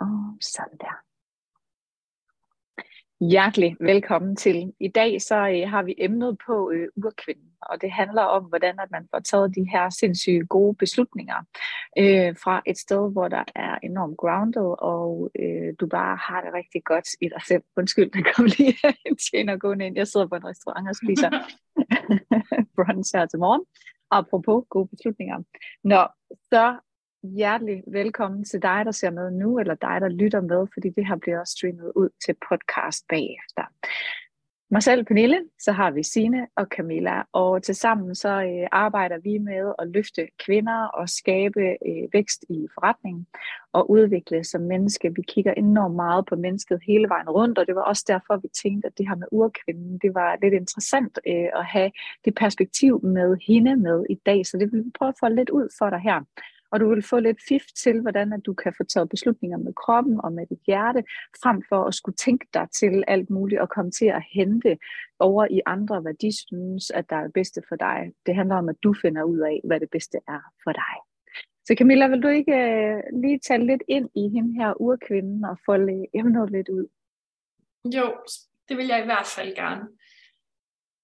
Og sådan der. Hjertelig velkommen til. I dag så øh, har vi emnet på øh, urkvinden, og det handler om, hvordan at man får taget de her sindssyge gode beslutninger øh, fra et sted, hvor der er enormt grounded, og øh, du bare har det rigtig godt i dig selv. Undskyld, der kom lige en tjener gående ind. Jeg sidder på en restaurant og spiser brunch her til morgen. Apropos gode beslutninger. Nå, så hjertelig velkommen til dig, der ser med nu, eller dig, der lytter med, fordi det her bliver også streamet ud til podcast bagefter. Mig selv, Pernille, så har vi Sine og Camilla, og tilsammen så øh, arbejder vi med at løfte kvinder og skabe øh, vækst i forretningen og udvikle som menneske. Vi kigger enormt meget på mennesket hele vejen rundt, og det var også derfor, vi tænkte, at det her med urkvinden, det var lidt interessant øh, at have det perspektiv med hende med i dag, så det vil vi prøve at få lidt ud for dig her og du vil få lidt fif til, hvordan at du kan få taget beslutninger med kroppen og med dit hjerte, frem for at skulle tænke dig til alt muligt og komme til at hente over i andre, hvad de synes, at der er det bedste for dig. Det handler om, at du finder ud af, hvad det bedste er for dig. Så Camilla, vil du ikke øh, lige tage lidt ind i hende her urkvinden og folde emnet lidt ud? Jo, det vil jeg i hvert fald gerne.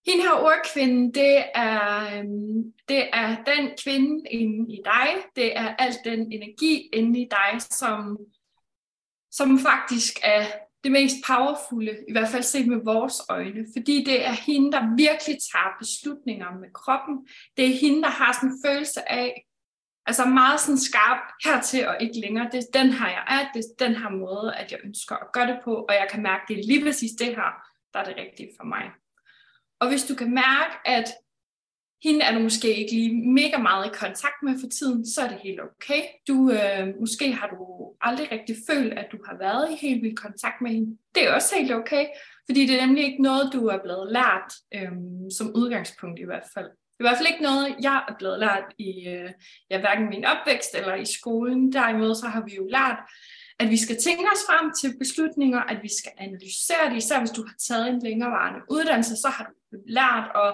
Hende her ordkvinde, det er, øhm, det er den kvinde inde i dig, det er al den energi inde i dig, som, som faktisk er det mest powerfulde, i hvert fald set med vores øjne, fordi det er hende, der virkelig tager beslutninger med kroppen. Det er hende, der har sådan en følelse af, altså meget sådan skarp hertil og ikke længere. Det er den her, jeg er, det er den her måde, at jeg ønsker at gøre det på, og jeg kan mærke, det er lige præcis det her, der er det rigtige for mig. Og hvis du kan mærke, at hende er du måske ikke lige mega meget i kontakt med for tiden, så er det helt okay. Du, øh, måske har du aldrig rigtig følt, at du har været i helt vildt kontakt med hende. Det er også helt okay, fordi det er nemlig ikke noget, du er blevet lært øh, som udgangspunkt i hvert fald. Det er i hvert fald ikke noget, jeg er blevet lært i øh, ja, hverken min opvækst eller i skolen. Derimod så har vi jo lært, at vi skal tænke os frem til beslutninger, at vi skal analysere det, især hvis du har taget en længerevarende uddannelse, så har du lært at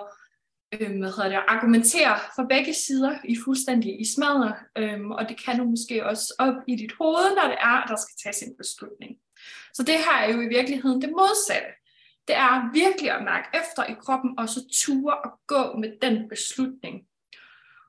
øhm, hvad hedder det, argumentere for begge sider i fuldstændig i smadre, øhm, og det kan du måske også op i dit hoved, når det er, at der skal tages en beslutning. Så det her er jo i virkeligheden det modsatte. Det er virkelig at mærke efter i kroppen, og så ture og gå med den beslutning.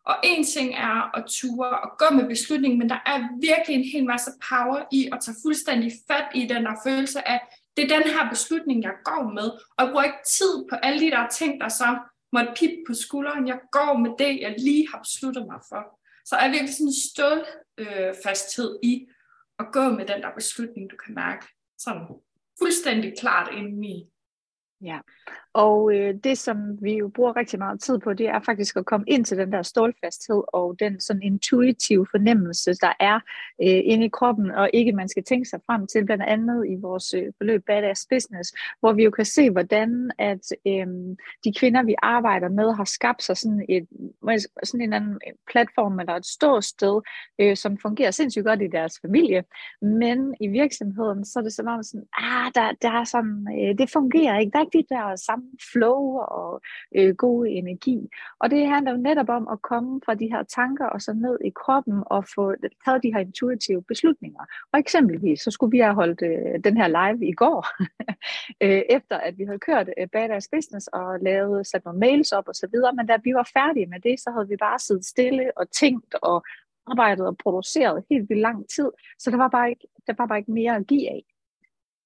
Og en ting er at ture og gå med beslutningen, men der er virkelig en hel masse power i at tage fuldstændig fat i den der følelse af, det er den her beslutning, jeg går med, og jeg bruger ikke tid på alle de der ting, der så måtte pippe på skulderen. Jeg går med det, jeg lige har besluttet mig for. Så er virkelig sådan en stålfasthed øh, i at gå med den der beslutning, du kan mærke sådan fuldstændig klart indeni. Ja, og øh, det som vi jo bruger rigtig meget tid på, det er faktisk at komme ind til den der stålfasthed og den sådan intuitive fornemmelse, der er øh, inde i kroppen, og ikke man skal tænke sig frem til, blandt andet i vores øh, forløb Badass Business, hvor vi jo kan se, hvordan at øh, de kvinder, vi arbejder med, har skabt sig sådan, et, sådan en anden øh, platform eller et ståsted, øh, som fungerer sindssygt godt i deres familie, men i virksomheden, så er det som om sådan, ah, der, der er sådan, øh, det fungerer ikke, der er ikke det der samme flow og øh, god energi. Og det handler jo netop om at komme fra de her tanker og så ned i kroppen og få taget de her intuitive beslutninger. Og eksempelvis, så skulle vi have holdt øh, den her live i går, øh, efter at vi havde kørt øh, Badass Business og lavet, sat nogle mails op og så videre. Men da vi var færdige med det, så havde vi bare siddet stille og tænkt og arbejdet og produceret helt vildt lang tid. Så der var bare ikke, der var bare ikke mere at give af.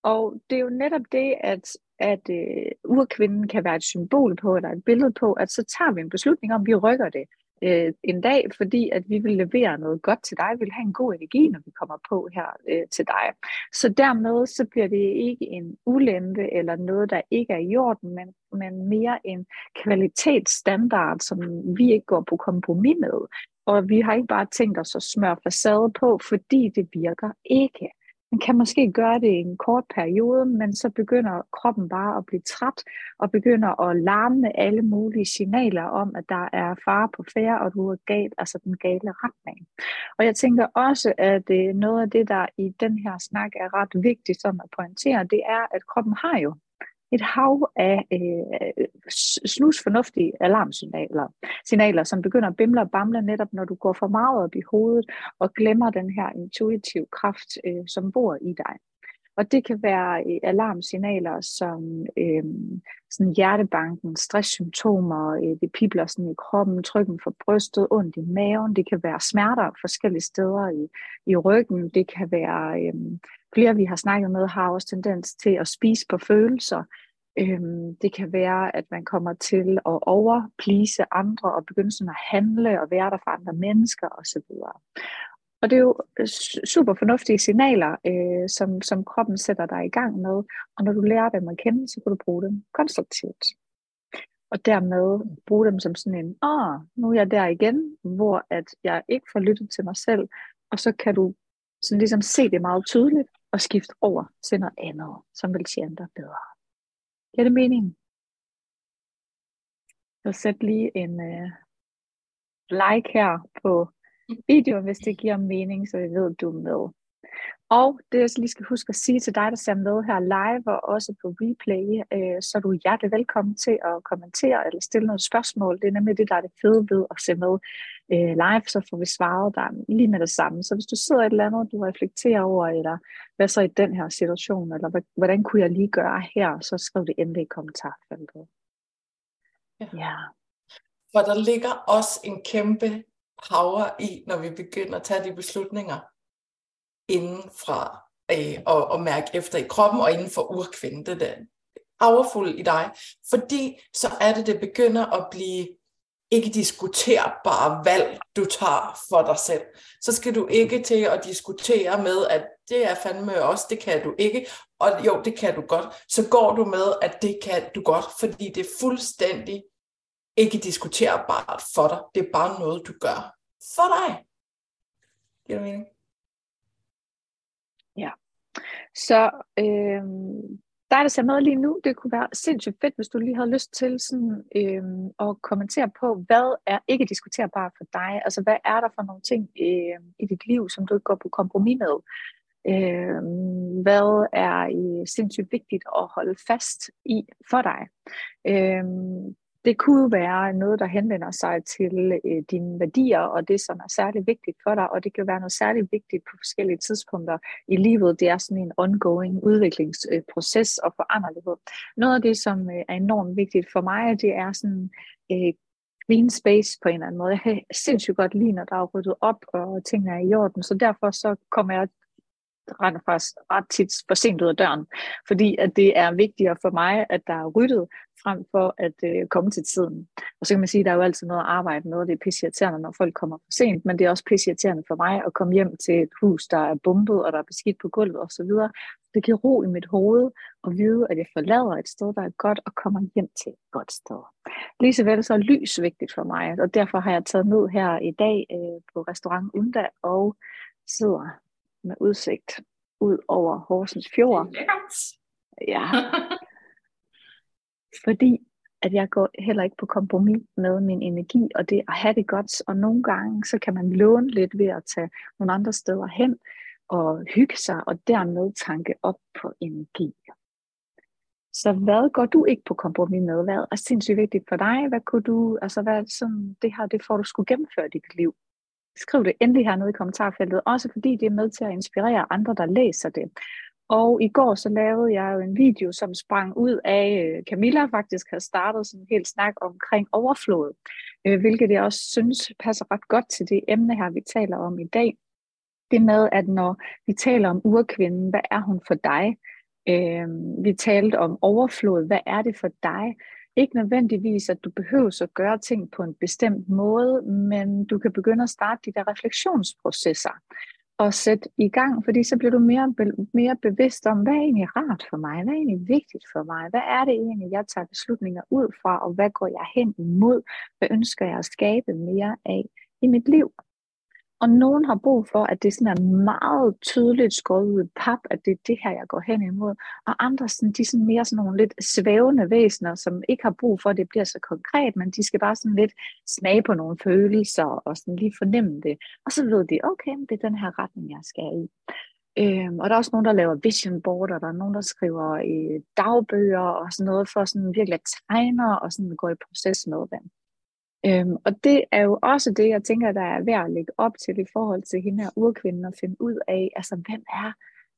Og det er jo netop det, at at øh, urkvinden kan være et symbol på, eller et billede på, at så tager vi en beslutning om, vi rykker det øh, en dag, fordi at vi vil levere noget godt til dig, vi vil have en god energi, når vi kommer på her øh, til dig. Så dermed så bliver det ikke en ulempe eller noget, der ikke er i orden, men, men mere en kvalitetsstandard, som vi ikke går på kompromis med. Og vi har ikke bare tænkt os at smøre facade på, fordi det virker ikke. Man kan måske gøre det i en kort periode, men så begynder kroppen bare at blive træt og begynder at larme med alle mulige signaler om, at der er fare på færre, og du er galt, altså den gale retning. Og jeg tænker også, at øh, noget af det, der i den her snak er ret vigtigt som at pointere, det er, at kroppen har jo et hav af øh, snusfornuftige alarmsignaler, signaler, som begynder at bimle og bamle netop, når du går for meget op i hovedet og glemmer den her intuitive kraft, øh, som bor i dig. Og det kan være øh, alarmsignaler som øh, sådan hjertebanken, stresssymptomer, øh, det pibler sådan i kroppen, trykken for brystet, ondt i maven. Det kan være smerter forskellige steder i, i ryggen. Det kan være, øh, flere vi har snakket med, har også tendens til at spise på følelser. Øhm, det kan være, at man kommer til at overplise andre og begynde sådan at handle og være der for andre mennesker osv. Og det er jo øh, super fornuftige signaler, øh, som, som kroppen sætter dig i gang med. Og når du lærer dem at kende, så kan du bruge dem konstruktivt. Og dermed bruge dem som sådan en, ah, nu er jeg der igen, hvor at jeg ikke får lyttet til mig selv. Og så kan du sådan ligesom se det meget tydeligt og skifte over til noget andet, som vil tjene dig bedre. Giver det mening? Så sæt lige en øh, like her på video, hvis det giver mening, så vi ved, du er med. Og det jeg lige skal huske at sige til dig, der ser med her live og også på replay, øh, så er du hjertelig velkommen til at kommentere eller stille noget spørgsmål. Det er nemlig det, der er det fede ved at se med øh, live, så får vi svaret dig lige med det samme. Så hvis du sidder et eller andet, du reflekterer over, eller hvad så i den her situation, eller hvordan kunne jeg lige gøre her, så skriv det endelig i kommentarfeltet. Ja. ja. For der ligger også en kæmpe power i, når vi begynder at tage de beslutninger indenfra øh, og, og mærke efter i kroppen og inden for urkvinden. Det er powerful i dig. Fordi så er det, det begynder at blive ikke diskuterbare valg, du tager for dig selv. Så skal du ikke til at diskutere med, at det er fandme også, det kan du ikke, og jo, det kan du godt. Så går du med, at det kan du godt, fordi det er fuldstændig ikke diskuterbart for dig. Det er bare noget, du gør for dig. Giver det mening? Ja. Så øh, er der ser med lige nu, det kunne være sindssygt fedt, hvis du lige havde lyst til sådan, øh, at kommentere på, hvad er ikke diskuterbart for dig? Altså, hvad er der for nogle ting øh, i dit liv, som du ikke går på kompromis med? Øh, hvad er øh, sindssygt vigtigt at holde fast i for dig? Øh, det kunne være noget, der henvender sig til øh, dine værdier og det, som er særlig vigtigt for dig, og det kan være noget særligt vigtigt på forskellige tidspunkter i livet. Det er sådan en ongoing udviklingsproces og foranderlighed. Noget af det, som øh, er enormt vigtigt for mig, det er sådan øh, clean space på en eller anden måde. Jeg kan sindssygt godt lide, når der er ryddet op, og tingene er i orden, så derfor så kommer jeg render faktisk ret tit for sent ud af døren, fordi at det er vigtigere for mig, at der er ryddet, frem for at øh, komme til tiden. Og så kan man sige, at der er jo altid noget at arbejde med, og det er pisseirriterende, når folk kommer for sent, men det er også pisseirriterende for mig at komme hjem til et hus, der er bumpet, og der er beskidt på gulvet osv. Det giver ro i mit hoved at vide, at jeg forlader et sted, der er godt, og kommer hjem til et godt sted. Lige så vel så er lys vigtigt for mig, og derfor har jeg taget ned her i dag øh, på restaurant Unda og sidder med udsigt ud over Horsens Fjord. Ja. Fordi at jeg går heller ikke på kompromis med min energi og det at have det godt. Og nogle gange, så kan man låne lidt ved at tage nogle andre steder hen og hygge sig og dermed tanke op på energi. Så hvad går du ikke på kompromis med? Hvad er sindssygt vigtigt for dig? Hvad kunne du, altså hvad sådan, det her, det får du skulle gennemføre i dit liv. Skriv det endelig hernede i kommentarfeltet, også fordi det er med til at inspirere andre, der læser det. Og i går så lavede jeg jo en video, som sprang ud af, øh, Camilla faktisk har startet sådan en helt snak omkring overflod, øh, hvilket jeg også synes passer ret godt til det emne her, vi taler om i dag. Det med, at når vi taler om urkvinden, hvad er hun for dig? Øh, vi talte om overflod, hvad er det for dig? Ikke nødvendigvis, at du behøver at gøre ting på en bestemt måde, men du kan begynde at starte de der refleksionsprocesser og sætte i gang, fordi så bliver du mere, mere bevidst om, hvad er egentlig rart for mig, hvad er egentlig vigtigt for mig, hvad er det egentlig, jeg tager beslutninger ud fra, og hvad går jeg hen imod, hvad ønsker jeg at skabe mere af i mit liv. Og nogen har brug for, at det sådan er meget tydeligt skåret ud i pap, at det er det her, jeg går hen imod. Og andre, sådan, de er sådan mere sådan nogle lidt svævende væsener, som ikke har brug for, at det bliver så konkret, men de skal bare sådan lidt smage på nogle følelser og sådan lige fornemme det. Og så ved de, okay, det er den her retning, jeg skal i. Øhm, og der er også nogen, der laver vision board, og der er nogen, der skriver øh, dagbøger og sådan noget, for sådan virkelig at tegne og sådan gå i proces med dem. Øhm, og det er jo også det, jeg tænker, der er værd at lægge op til i forhold til hende her urkvinden og finde ud af, altså hvem er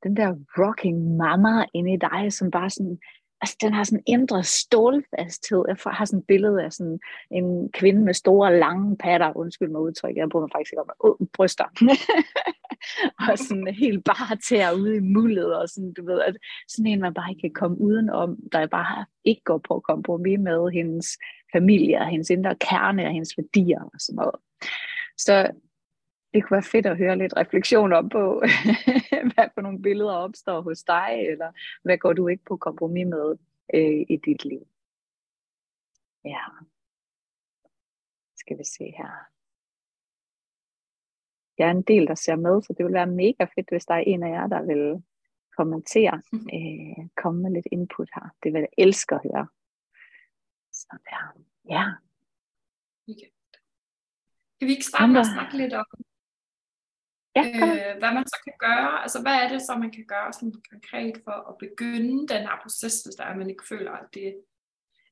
den der rocking mama inde i dig, som bare sådan altså den har sådan indre stålfasthed. Jeg har sådan et billede af sådan en kvinde med store, lange patter, undskyld mig udtryk, jeg bruger mig faktisk ikke om, oh, bryster. og sådan helt bare tæer ude i muldet, og sådan, du ved, at sådan en, man bare ikke kan komme udenom, der bare ikke går på kompromis med hendes familie, og hendes indre kerne, og hendes værdier og sådan noget. Så det kunne være fedt at høre lidt refleksion op på, hvad for nogle billeder opstår hos dig, eller hvad går du ikke på kompromis med øh, i dit liv. Ja. Skal vi se her. Jeg er en del, der ser med, så det vil være mega fedt, hvis der er en af jer, der vil kommentere, øh, komme med lidt input her. Det vil jeg elske at høre. Så der. Ja. Okay. Kan vi ikke starte med at snakke lidt om, Ja, øh, hvad man så kan gøre. Altså, hvad er det så, man kan gøre sådan konkret for at begynde den her proces, hvis der er, at man ikke føler, at det,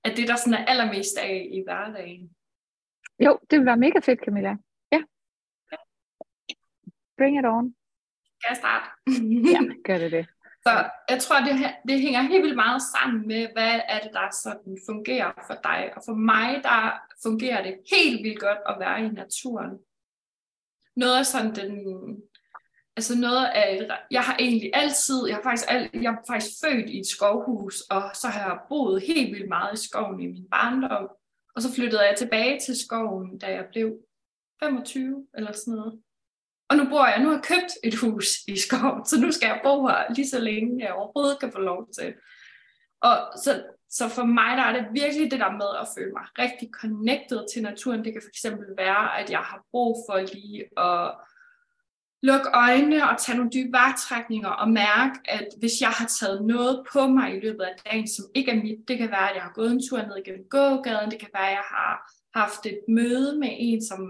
at det der sådan er allermest af i hverdagen? Jo, det vil være mega fedt, Camilla. Ja. ja. Bring it on. Kan jeg starte? ja, gør det det. Så jeg tror, det, det hænger helt vildt meget sammen med, hvad er det, der sådan fungerer for dig. Og for mig, der fungerer det helt vildt godt at være i naturen noget af sådan den, altså noget af, jeg har egentlig altid, jeg har faktisk, al, jeg er faktisk født i et skovhus, og så har jeg boet helt vildt meget i skoven i min barndom, og så flyttede jeg tilbage til skoven, da jeg blev 25 eller sådan noget. Og nu bor jeg, nu har jeg købt et hus i skoven, så nu skal jeg bo her lige så længe jeg overhovedet kan få lov til. Og så så for mig der er det virkelig det der med at føle mig rigtig connected til naturen. Det kan fx være, at jeg har brug for lige at lukke øjnene og tage nogle dybe vejrtrækninger og mærke, at hvis jeg har taget noget på mig i løbet af dagen, som ikke er mit, det kan være, at jeg har gået en tur ned gennem gågaden, det kan være, at jeg har haft et møde med en, som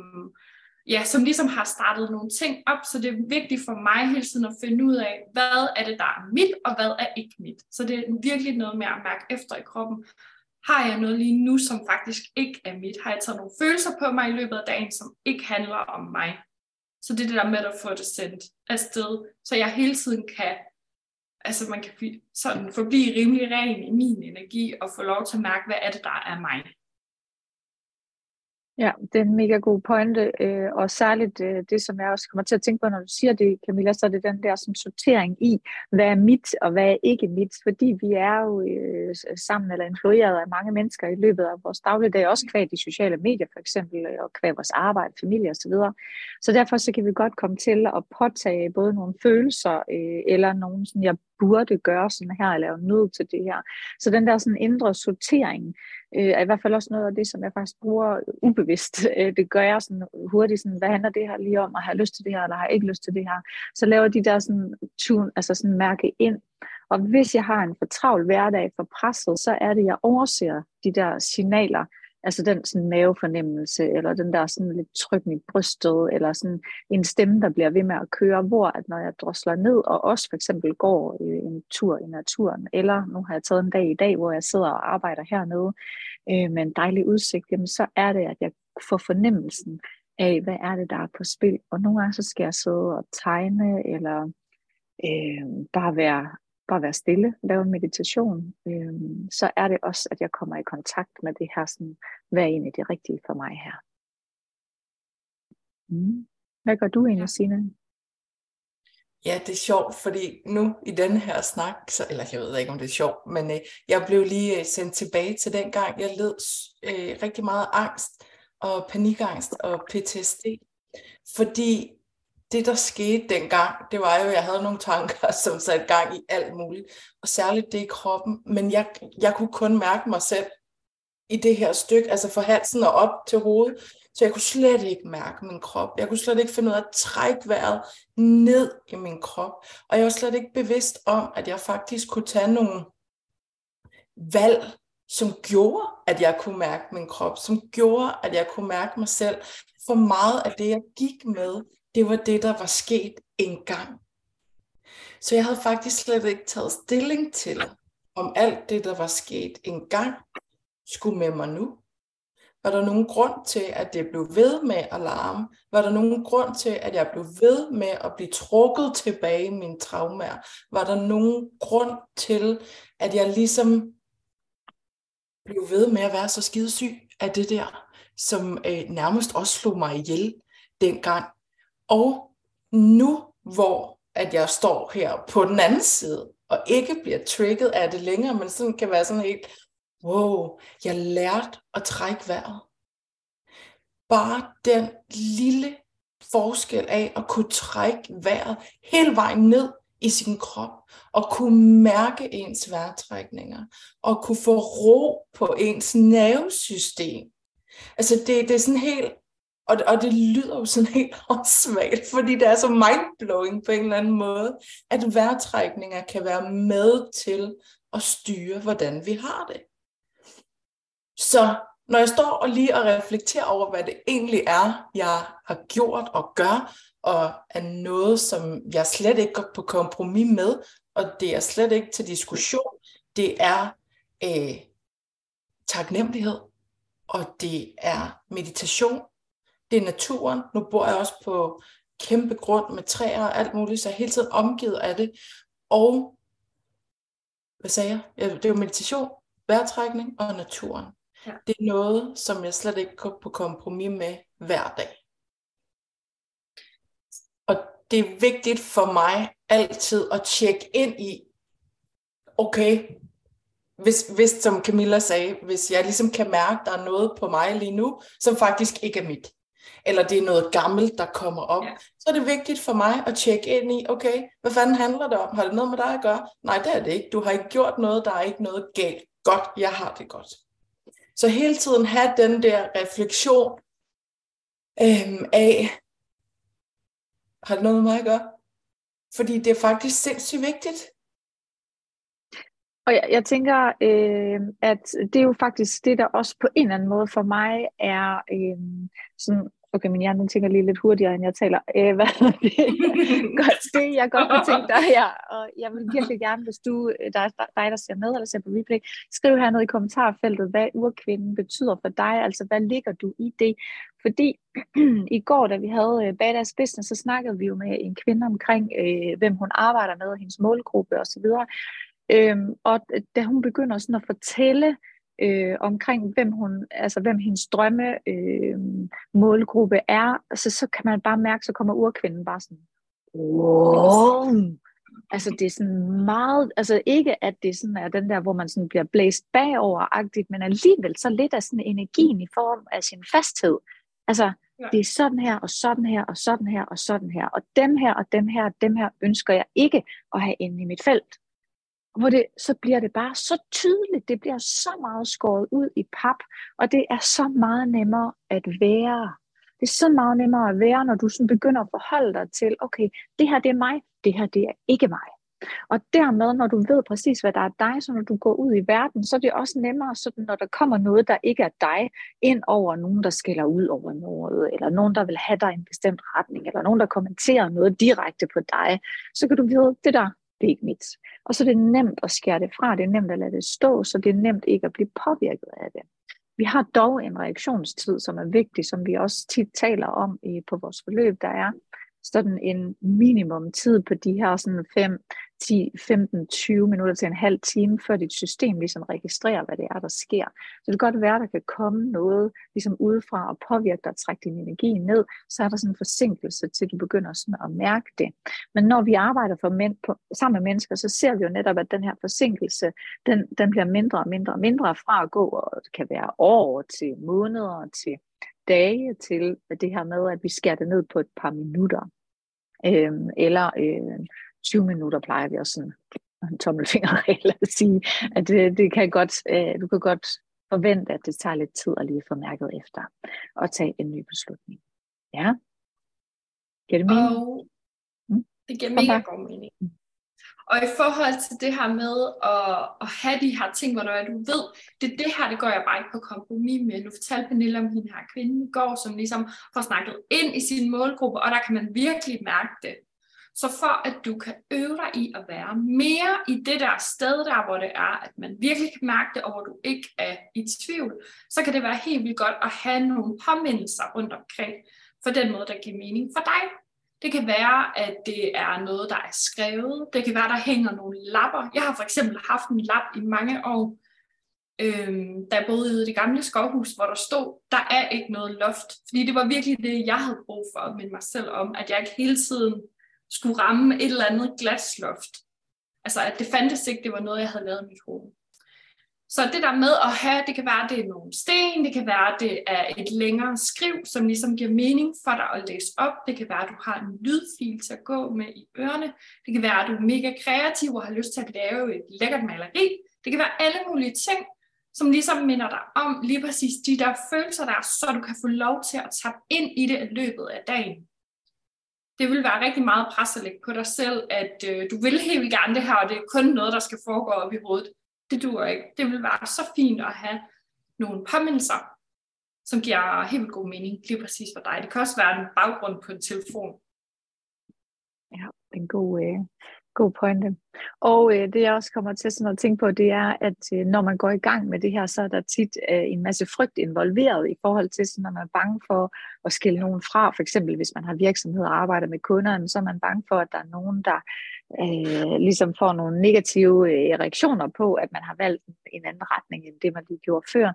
ja, som ligesom har startet nogle ting op, så det er vigtigt for mig hele tiden at finde ud af, hvad er det, der er mit, og hvad er ikke mit. Så det er virkelig noget med at mærke efter i kroppen. Har jeg noget lige nu, som faktisk ikke er mit? Har jeg taget nogle følelser på mig i løbet af dagen, som ikke handler om mig? Så det er det der med at få det sendt afsted, så jeg hele tiden kan, altså man kan sådan forblive rimelig ren i min energi, og få lov til at mærke, hvad er det, der er mig. Ja, det er en mega god pointe, øh, og særligt øh, det, som jeg også kommer til at tænke på, når du siger det, Camilla, så er det den der sådan, sortering i, hvad er mit og hvad er ikke mit, fordi vi er jo øh, sammen eller influeret af mange mennesker i løbet af vores dagligdag, også kvæg de sociale medier for eksempel, øh, og kvæg vores arbejde, familie osv. Så, så derfor så kan vi godt komme til at påtage både nogle følelser, øh, eller nogle sådan, jeg burde gøre sådan her, eller er nødt til det her. Så den der sådan indre sortering, øh, er i hvert fald også noget af det, som jeg faktisk bruger ubevidst. Øh, det gør jeg sådan hurtigt, sådan, hvad handler det her lige om, og har jeg lyst til det her, eller har jeg ikke lyst til det her. Så laver de der sådan, tune, altså sådan mærke ind. Og hvis jeg har en for travl hverdag for presset, så er det, jeg overser de der signaler, Altså den sådan mavefornemmelse, eller den der sådan lidt tryk i brystet, eller sådan en stemme, der bliver ved med at køre, hvor at når jeg drosler ned, og også for eksempel går øh, en tur i naturen, eller nu har jeg taget en dag i dag, hvor jeg sidder og arbejder hernede øh, med en dejlig udsigt, jamen så er det, at jeg får fornemmelsen af, hvad er det, der er på spil. Og nogle gange så skal jeg sidde og tegne, eller øh, bare være bare være stille, lave en meditation, øh, så er det også, at jeg kommer i kontakt med det her, sådan, hvad er egentlig det rigtige for mig her. Mm. Hvad gør du egentlig, Signe? Ja, det er sjovt, fordi nu i den her snak, så, eller jeg ved ikke, om det er sjovt, men øh, jeg blev lige øh, sendt tilbage til den gang, jeg led øh, rigtig meget angst og panikangst og PTSD. Fordi det, der skete dengang, det var jo, at jeg havde nogle tanker, som satte gang i alt muligt, og særligt det i kroppen, men jeg, jeg kunne kun mærke mig selv i det her stykke, altså fra halsen og op til hovedet, så jeg kunne slet ikke mærke min krop. Jeg kunne slet ikke finde ud af at trække vejret ned i min krop, og jeg var slet ikke bevidst om, at jeg faktisk kunne tage nogle valg, som gjorde, at jeg kunne mærke min krop, som gjorde, at jeg kunne mærke mig selv. For meget af det, jeg gik med, det var det, der var sket engang. Så jeg havde faktisk slet ikke taget stilling til, om alt det, der var sket engang, skulle med mig nu. Var der nogen grund til, at det blev ved med at larme? Var der nogen grund til, at jeg blev ved med at blive trukket tilbage i mine traumer? Var der nogen grund til, at jeg ligesom blev ved med at være så skidesyg af det der, som øh, nærmest også slog mig ihjel dengang? Og nu, hvor at jeg står her på den anden side, og ikke bliver trigget af det længere, men sådan kan være sådan helt, wow, jeg lærte at trække vejret. Bare den lille forskel af at kunne trække vejret hele vejen ned i sin krop, og kunne mærke ens vejrtrækninger, og kunne få ro på ens nervesystem. Altså det, det er sådan helt og, og det lyder jo sådan helt åndssvagt, fordi det er så mindblowing på en eller anden måde, at vejrtrækninger kan være med til at styre, hvordan vi har det. Så når jeg står og lige og reflekterer over, hvad det egentlig er, jeg har gjort og gør, og er noget, som jeg slet ikke går på kompromis med, og det er slet ikke til diskussion, det er øh, taknemmelighed, og det er meditation, det er naturen. Nu bor jeg også på kæmpe grund med træer og alt muligt, så jeg er hele tiden omgivet af det. Og, hvad sagde jeg? Det er jo meditation, vejrtrækning og naturen. Ja. Det er noget, som jeg slet ikke går på kompromis med hver dag. Og det er vigtigt for mig altid at tjekke ind i, okay, hvis, hvis som Camilla sagde, hvis jeg ligesom kan mærke, at der er noget på mig lige nu, som faktisk ikke er mit eller det er noget gammelt, der kommer op, ja. så er det vigtigt for mig at tjekke ind i, okay, hvad fanden handler det om? Har det noget med dig at gøre? Nej, det er det ikke. Du har ikke gjort noget, der er ikke noget galt. Godt, jeg har det godt. Så hele tiden have den der refleksion øhm, af, har det noget med mig at gøre? Fordi det er faktisk sindssygt vigtigt. Og jeg, jeg tænker, øh, at det er jo faktisk det, der også på en eller anden måde for mig er øh, sådan Okay, min hjerne tænker lige lidt hurtigere, end jeg taler. Æh, hvad er det? godt, det jeg godt kunne tænke dig her. Og jeg vil virkelig gerne, hvis du, der er dig, der ser med eller ser på replay, skriv hernede i kommentarfeltet, hvad urkvinden betyder for dig. Altså, hvad ligger du i det? Fordi i går, da vi havde øh, Badass Business, så snakkede vi jo med en kvinde omkring, øh, hvem hun arbejder med, hendes målgruppe osv. Øhm, og da hun begynder sådan at fortælle øh, omkring, hvem hun, altså hvem hendes drømme øh, målgruppe er, altså, så kan man bare mærke, så kommer urkvinden bare sådan, wow. Altså det er sådan meget, altså ikke at det sådan er den der, hvor man sådan bliver blæst bagover-agtigt, men alligevel så lidt af sådan energien i form af sin fasthed. Altså ja. det er sådan her, og sådan her, og sådan her, og sådan her, og dem her, og dem her, dem her ønsker jeg ikke at have inde i mit felt hvor det, så bliver det bare så tydeligt, det bliver så meget skåret ud i pap, og det er så meget nemmere at være. Det er så meget nemmere at være, når du sådan begynder at forholde dig til, okay, det her det er mig, det her det er ikke mig. Og dermed, når du ved præcis, hvad der er dig, så når du går ud i verden, så er det også nemmere, sådan, når der kommer noget, der ikke er dig, ind over nogen, der skælder ud over noget, eller nogen, der vil have dig i en bestemt retning, eller nogen, der kommenterer noget direkte på dig, så kan du vide, det der, det er ikke mit. Og så er det nemt at skære det fra, det er nemt at lade det stå, så det er nemt ikke at blive påvirket af det. Vi har dog en reaktionstid, som er vigtig, som vi også tit taler om i, på vores forløb, der er sådan en minimum tid på de her sådan 5, 10, 15, 20 minutter til en halv time, før dit system ligesom registrerer, hvad det er, der sker. Så det kan godt være, at der kan komme noget ligesom udefra og påvirke dig og trække din energi ned, så er der sådan en forsinkelse til, at du begynder sådan at mærke det. Men når vi arbejder for mænd på, sammen med mennesker, så ser vi jo netop, at den her forsinkelse, den, den bliver mindre og mindre og mindre fra at gå, og det kan være år til måneder til dage til det her med, at vi skærer det ned på et par minutter. Øhm, eller øh, 20 minutter plejer vi også sådan en tommelfingerregel at sige, at det, det kan godt, øh, du kan godt forvente, at det tager lidt tid at lige få mærket efter og tage en ny beslutning. Ja? Giver det mening? Og mm? det giver mega god mening. Og i forhold til det her med at, at have de her ting, hvor du ved, det er det her, det går jeg bare ikke på kompromis med. Nu fortalte Pernille om hende her kvinde i går, som ligesom får snakket ind i sin målgruppe, og der kan man virkelig mærke det. Så for at du kan øve dig i at være mere i det der sted, der hvor det er, at man virkelig kan mærke det, og hvor du ikke er i tvivl, så kan det være helt vildt godt at have nogle påmindelser rundt omkring, for den måde, der giver mening for dig. Det kan være, at det er noget, der er skrevet. Det kan være, der hænger nogle lapper. Jeg har for eksempel haft en lap i mange år, øhm, da jeg boede i det gamle skovhus, hvor der stod, der er ikke noget loft. Fordi det var virkelig det, jeg havde brug for at minde mig selv om, at jeg ikke hele tiden skulle ramme et eller andet glasloft. Altså, at det fandtes ikke, det var noget, jeg havde lavet i mit hoved. Så det der med at have, det kan være, det er nogle sten, det kan være, det er et længere skriv, som ligesom giver mening for dig at læse op. Det kan være, at du har en lydfil til at gå med i ørerne. Det kan være, at du er mega kreativ og har lyst til at lave et lækkert maleri. Det kan være alle mulige ting, som ligesom minder dig om lige præcis de der følelser der, så du kan få lov til at tage ind i det i løbet af dagen. Det vil være rigtig meget pres at lægge på dig selv, at øh, du vil helt gerne det her, og det er kun noget, der skal foregå op i hovedet det duer ikke. Det vil være så fint at have nogle påmindelser, som giver helt god mening lige præcis for dig. Det kan også være en baggrund på en telefon. Ja, en god, øh, god pointe. Og øh, det jeg også kommer til sådan at tænke på, det er, at øh, når man går i gang med det her, så er der tit øh, en masse frygt involveret i forhold til, sådan, når man er bange for at skille nogen fra. For eksempel hvis man har virksomhed og arbejder med kunder, så er man bange for, at der er nogen, der øh, ligesom får nogle negative øh, reaktioner på, at man har valgt en anden retning end det, man lige gjorde før.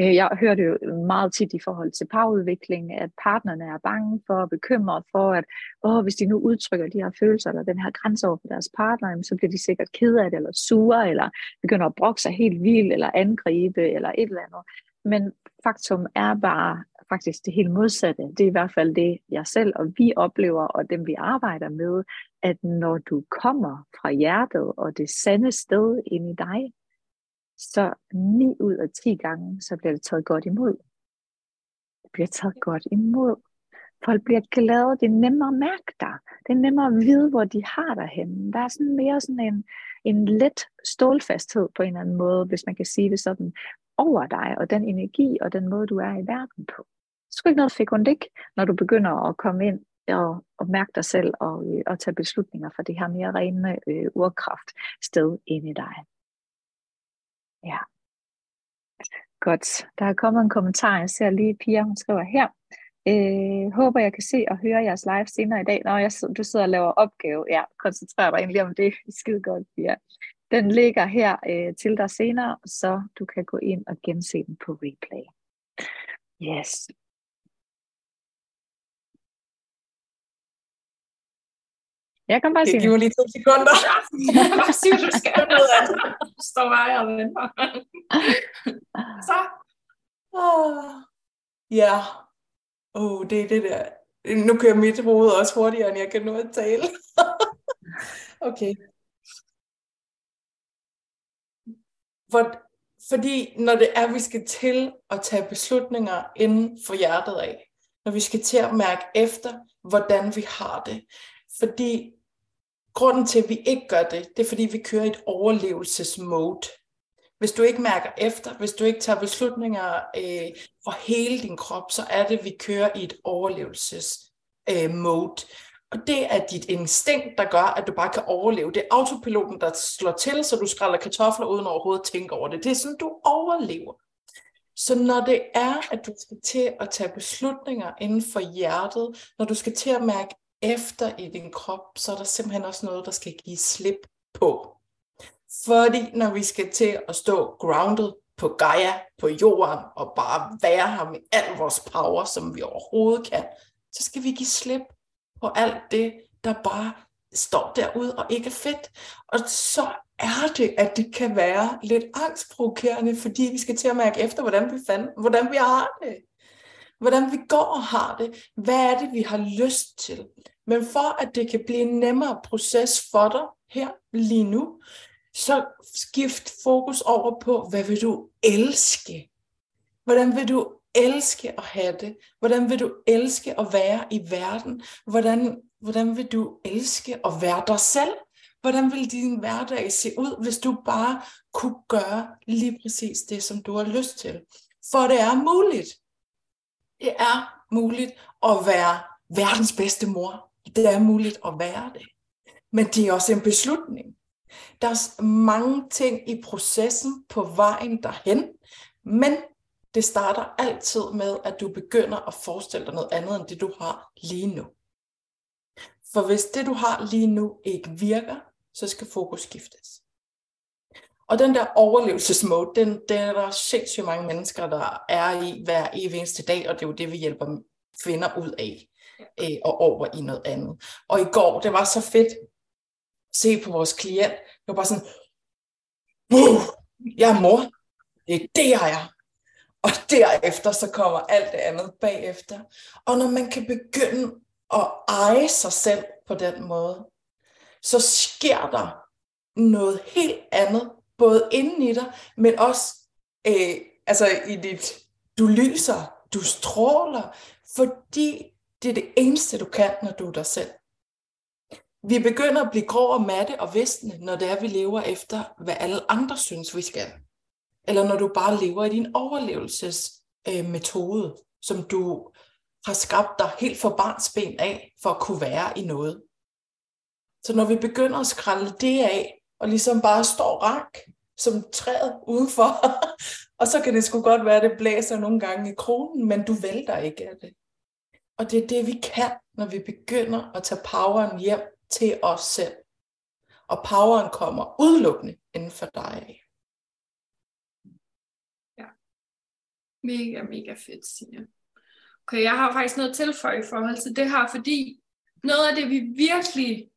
Øh, jeg hører det jo meget tit i forhold til parudvikling, at partnerne er bange for og bekymret for, at åh, hvis de nu udtrykker de her følelser eller den her grænse over for deres partner, så bliver de sikkert ked af det, eller sure, eller begynder at brokke sig helt vildt, eller angribe, eller et eller andet. Men faktum er bare faktisk det helt modsatte. Det er i hvert fald det, jeg selv og vi oplever, og dem vi arbejder med, at når du kommer fra hjertet og det sande sted ind i dig, så 9 ud af 10 gange, så bliver det taget godt imod. Det bliver taget godt imod. Folk bliver glade, det er nemmere at mærke dig. Det er nemmere at vide, hvor de har dig henne. Der er sådan mere sådan en, en let stålfasthed på en eller anden måde, hvis man kan sige det sådan, over dig, og den energi og den måde, du er i verden på. Det er ikke noget fekundik, når du begynder at komme ind og, og mærke dig selv og, øh, og tage beslutninger for det her mere rene øh, urkraft sted inde i dig. Ja. Godt. Der er kommet en kommentar. Jeg ser lige, Pia, hun skriver her. Øh, håber, jeg kan se og høre jeres live senere i dag. Når jeg, du sidder og laver opgave, ja, koncentrer dig egentlig om det. Skide godt, Pia. Den ligger her øh, til dig senere, så du kan gå ind og gense den på replay. Yes. Jeg kan bare sige det. giver lige to sekunder. Hvad siger du, skal noget af Står bare og venter. Så. Oh. Ja. Åh, oh, det er det der. Nu kører mit hoved også hurtigere, end jeg kan nå at tale. okay. For, fordi når det er, vi skal til at tage beslutninger inden for hjertet af, når vi skal til at mærke efter, hvordan vi har det. Fordi grunden til, at vi ikke gør det, det er fordi, vi kører i et overlevelsesmode. Hvis du ikke mærker efter, hvis du ikke tager beslutninger øh, for hele din krop, så er det, at vi kører i et overlevelsesmode. Øh, og det er dit instinkt, der gør, at du bare kan overleve. Det er autopiloten, der slår til, så du skræller kartofler uden overhovedet at tænke over det. Det er sådan, du overlever. Så når det er, at du skal til at tage beslutninger inden for hjertet, når du skal til at mærke efter i din krop, så er der simpelthen også noget, der skal give slip på. Fordi når vi skal til at stå grounded på Gaia, på jorden, og bare være her med al vores power, som vi overhovedet kan, så skal vi give slip på alt det, der bare står derude og ikke er fedt. Og så er det, at det kan være lidt angstprovokerende, fordi vi skal til at mærke efter, hvordan vi, fanden, hvordan vi har det. Hvordan vi går og har det. Hvad er det, vi har lyst til? Men for at det kan blive en nemmere proces for dig her lige nu, så skift fokus over på, hvad vil du elske? Hvordan vil du elske at have det? Hvordan vil du elske at være i verden? Hvordan, hvordan vil du elske at være dig selv? Hvordan vil din hverdag se ud, hvis du bare kunne gøre lige præcis det, som du har lyst til? For det er muligt. Det er muligt at være verdens bedste mor. Det er muligt at være det. Men det er også en beslutning. Der er mange ting i processen på vejen derhen, men det starter altid med, at du begynder at forestille dig noget andet end det, du har lige nu. For hvis det, du har lige nu, ikke virker, så skal fokus skiftes. Og den der overlevelsesmode, den, den er der sindssygt mange mennesker, der er i hver evig eneste dag, og det er jo det, vi hjælper kvinder ud af øh, og over i noget andet. Og i går, det var så fedt at se på vores klient. Det var bare sådan, jeg er mor. Det er det, jeg er. Og derefter så kommer alt det andet bagefter. Og når man kan begynde at eje sig selv på den måde, så sker der noget helt andet, både inden i dig, men også øh, altså i dit, du lyser, du stråler, fordi det er det eneste, du kan, når du er dig selv. Vi begynder at blive grå og matte og visne, når det er, vi lever efter, hvad alle andre synes, vi skal. Eller når du bare lever i din overlevelsesmetode, øh, som du har skabt dig helt for barns ben af, for at kunne være i noget. Så når vi begynder at skralde det af, og ligesom bare står rank som træet udenfor, og så kan det sgu godt være, at det blæser nogle gange i kronen, men du vælter ikke af det. Og det er det, vi kan, når vi begynder at tage poweren hjem til os selv. Og poweren kommer udelukkende inden for dig. Ja. Mega, mega fedt, Signe. Okay, jeg har faktisk noget tilføje i forhold til det her, fordi noget af det, vi virkelig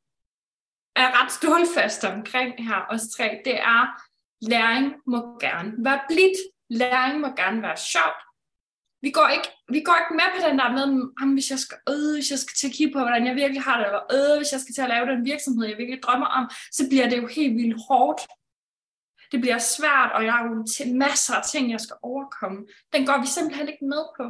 er ret stålfast omkring her, os tre, det er, læring må gerne være blidt. Læring må gerne være sjovt vi går ikke, vi går ikke med på den der med, om hvis jeg skal, øh, hvis jeg skal til at kigge på, hvordan jeg virkelig har det, eller øh, hvis jeg skal til at lave den virksomhed, jeg virkelig drømmer om, så bliver det jo helt vildt hårdt. Det bliver svært, og jeg har jo til masser af ting, jeg skal overkomme. Den går vi simpelthen ikke med på.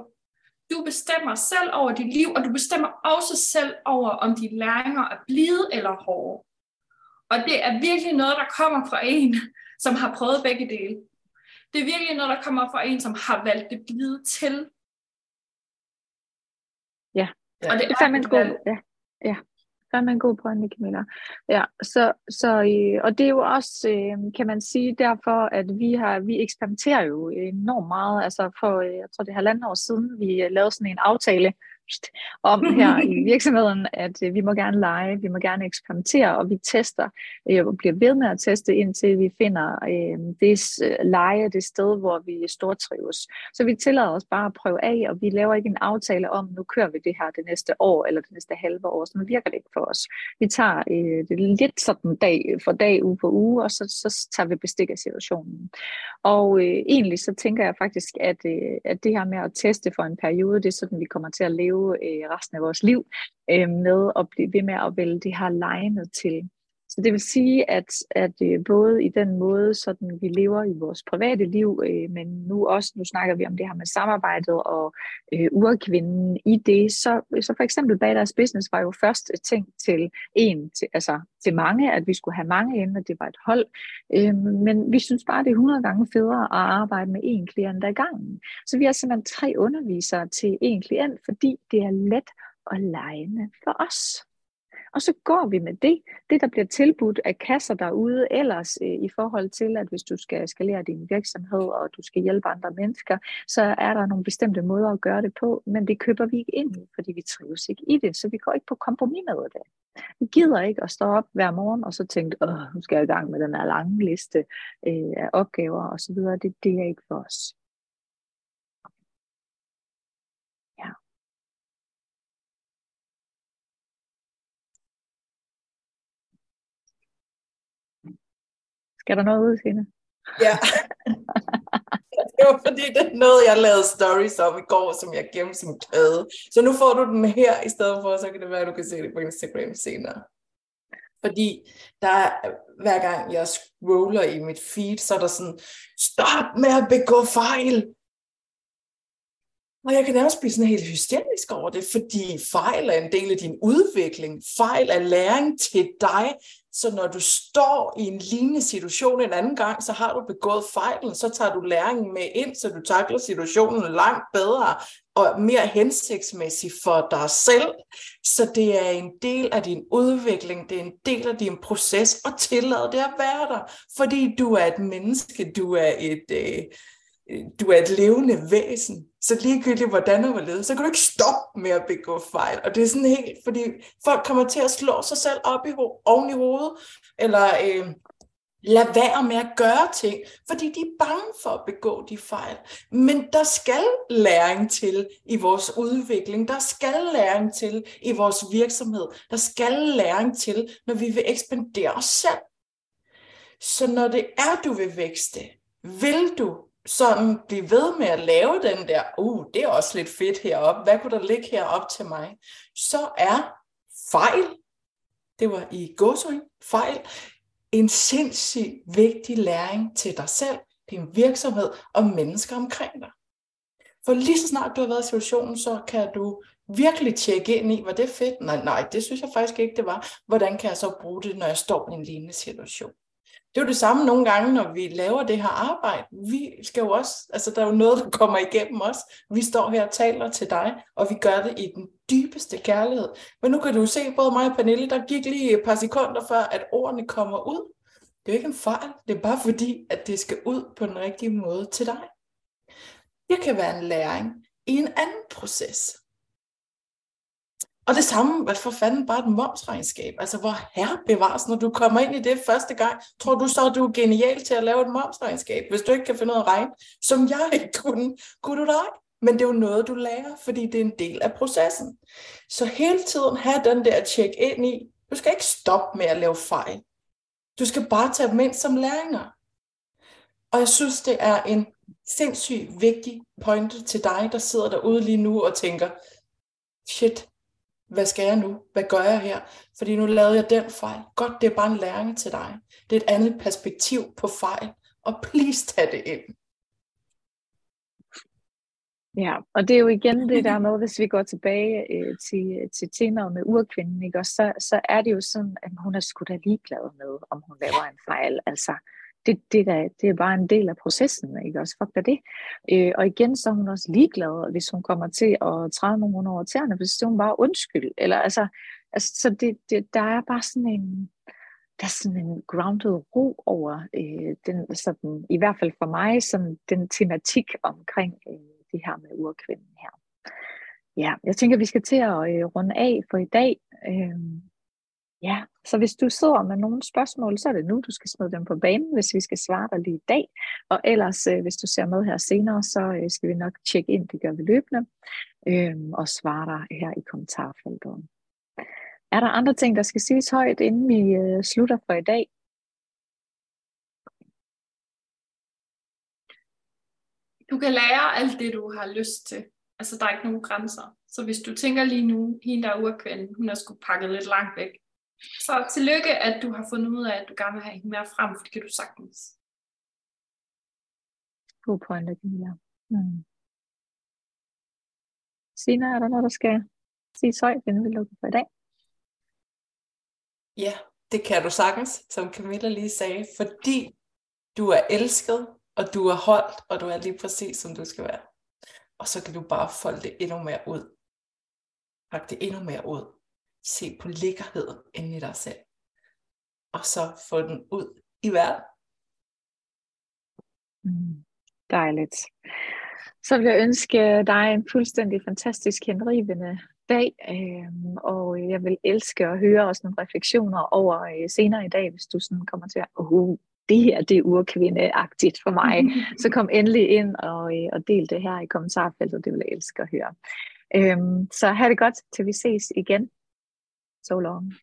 Du bestemmer selv over dit liv, og du bestemmer også selv over, om de læringer er blide eller hårde. Og det er virkelig noget, der kommer fra en, som har prøvet begge dele. Det er virkelig noget, der kommer fra en, som har valgt det blide til. Ja, og det, det er fandme en god, ja. ja. Fandme en god pointe, Camilla. Ja, så, så, øh, og det er jo også, øh, kan man sige, derfor, at vi har, vi eksperimenterer jo enormt meget. Altså for, øh, jeg tror det er halvanden år siden, vi lavede sådan en aftale, om her i virksomheden, at øh, vi må gerne lege, vi må gerne eksperimentere, og vi tester øh, og bliver ved med at teste, indtil vi finder øh, det lege, det sted, hvor vi stortrives. Så vi tillader os bare at prøve af, og vi laver ikke en aftale om, nu kører vi det her det næste år, eller det næste halve år, så virker det ikke for os. Vi tager det lidt sådan dag for dag, uge på uge, og så, så tager vi bestik af situationen. Og øh, egentlig så tænker jeg faktisk, at, øh, at det her med at teste for en periode, det er sådan, vi kommer til at leve leve øh, resten af vores liv øh, med at blive ved med at vælge det her lejende til. Så det vil sige, at, at øh, både i den måde, sådan vi lever i vores private liv, øh, men nu også, nu snakker vi om det her med samarbejdet og øh, urkvinden i det, så, så for eksempel bag deres business var jo først tænkt til en, til, altså til mange, at vi skulle have mange ind, og det var et hold. Øh, men vi synes bare, det er 100 gange federe at arbejde med én klient ad gangen. Så vi har simpelthen tre undervisere til én klient, fordi det er let og lejende for os. Og så går vi med det, det der bliver tilbudt af kasser derude ellers øh, i forhold til, at hvis du skal skalere din virksomhed, og du skal hjælpe andre mennesker, så er der nogle bestemte måder at gøre det på, men det køber vi ikke ind i, fordi vi trives ikke i det, så vi går ikke på kompromis med det. Vi gider ikke at stå op hver morgen og så tænke, åh, nu skal jeg i gang med den her lange liste øh, af opgaver osv. Det, det er ikke for os. Skal der noget ud, Signe? Ja. det var fordi, det er noget, jeg lavede stories om i går, som jeg gemte som kæde. Så nu får du den her i stedet for, så kan det være, at du kan se det på Instagram senere. Fordi der er, hver gang jeg scroller i mit feed, så er der sådan, stop med at begå fejl. Og jeg kan nærmest blive sådan helt hysterisk over det, fordi fejl er en del af din udvikling. Fejl er læring til dig. Så når du står i en lignende situation en anden gang, så har du begået fejlen, så tager du læringen med ind, så du takler situationen langt bedre. og mere hensigtsmæssig for dig selv. Så det er en del af din udvikling, det er en del af din proces, og tillad det at være der, fordi du er et menneske, du er et, øh, Øh, du er et levende væsen. Så ligegyldigt hvordan og hvorledes, så kan du ikke stoppe med at begå fejl. Og det er sådan helt, fordi folk kommer til at slå sig selv op i ho- oven i hovedet, eller øh, lade være med at gøre ting, fordi de er bange for at begå de fejl. Men der skal læring til i vores udvikling, der skal læring til i vores virksomhed, der skal læring til, når vi vil ekspandere os selv. Så når det er, du vil vækste, vil du sådan blive ved med at lave den der, uh, det er også lidt fedt heroppe, hvad kunne der ligge heroppe til mig? Så er fejl, det var i godsøjne, fejl, en sindssygt vigtig læring til dig selv, din virksomhed og mennesker omkring dig. For lige så snart du har været i situationen, så kan du virkelig tjekke ind i, var det fedt? Nej, nej, det synes jeg faktisk ikke, det var. Hvordan kan jeg så bruge det, når jeg står i en lignende situation? Det er jo det samme nogle gange, når vi laver det her arbejde. Vi skal jo også, altså der er jo noget, der kommer igennem os. Vi står her og taler til dig, og vi gør det i den dybeste kærlighed. Men nu kan du se, både mig og Pernille, der gik lige et par sekunder før, at ordene kommer ud. Det er jo ikke en fejl, det er bare fordi, at det skal ud på den rigtige måde til dig. Det kan være en læring i en anden proces. Og det samme, hvad for fanden bare et momsregnskab. Altså, hvor her bevares, når du kommer ind i det første gang, tror du så, at du er genial til at lave et momsregnskab, hvis du ikke kan finde ud af at regne, som jeg ikke kunne. Kunne du dig? Men det er jo noget, du lærer, fordi det er en del af processen. Så hele tiden have den der tjek ind i, du skal ikke stoppe med at lave fejl. Du skal bare tage dem ind som læringer. Og jeg synes, det er en sindssygt vigtig pointe til dig, der sidder derude lige nu og tænker, shit, hvad skal jeg nu? Hvad gør jeg her? Fordi nu lavede jeg den fejl. Godt, det er bare en læring til dig. Det er et andet perspektiv på fejl. Og please tag det ind. Ja, og det er jo igen det der med, hvis vi går tilbage øh, til, til temaet med urkvinden, ikke? Og så, så er det jo sådan, at hun er sgu da ligeglad med, om hun laver en fejl. Altså, det, det, der, det er bare en del af processen, ikke også? Fuck da det. Øh, og igen, så er hun også ligeglad, hvis hun kommer til at træde nogen over tæerne, hvis det er hun bare undskyld. Eller, altså, altså, så det, det, der er bare sådan en, der er sådan en grounded ro over øh, den, sådan, i hvert fald for mig, sådan den tematik omkring øh, det her med urkvinden her. Ja, jeg tænker, vi skal til at øh, runde af for i dag. Øh, Ja, så hvis du sidder med nogle spørgsmål, så er det nu, du skal smide dem på banen, hvis vi skal svare dig lige i dag. Og ellers, øh, hvis du ser med her senere, så øh, skal vi nok tjekke ind, det gør vi løbende, øh, og svare dig her i kommentarfeltet. Er der andre ting, der skal siges højt, inden vi øh, slutter for i dag? Du kan lære alt det, du har lyst til. Altså, der er ikke nogen grænser. Så hvis du tænker lige nu, hende der er urkvinden, hun er sgu pakket lidt langt væk. Så tillykke, at du har fundet ud af, at du gerne vil have hende mere frem, for det kan du sagtens. God pointe, Camilla. Mm. Sina, er der noget, der skal sige højt, inden vi lukker for i dag? Ja, det kan du sagtens, som Camilla lige sagde, fordi du er elsket, og du er holdt, og du er lige præcis, som du skal være. Og så kan du bare folde det endnu mere ud. Pak det endnu mere ud se på liggerheden inde i dig selv. Og så få den ud i verden. Mm, dejligt. Så vil jeg ønske dig en fuldstændig fantastisk henrivende dag, øh, og jeg vil elske at høre også nogle refleksioner over øh, senere i dag, hvis du sådan kommer til at, uh, det her det er urkvindeagtigt for mig, så kom endelig ind og, øh, og del det her i kommentarfeltet, det vil jeg elske at høre. Øh, så have det godt, til vi ses igen. So long.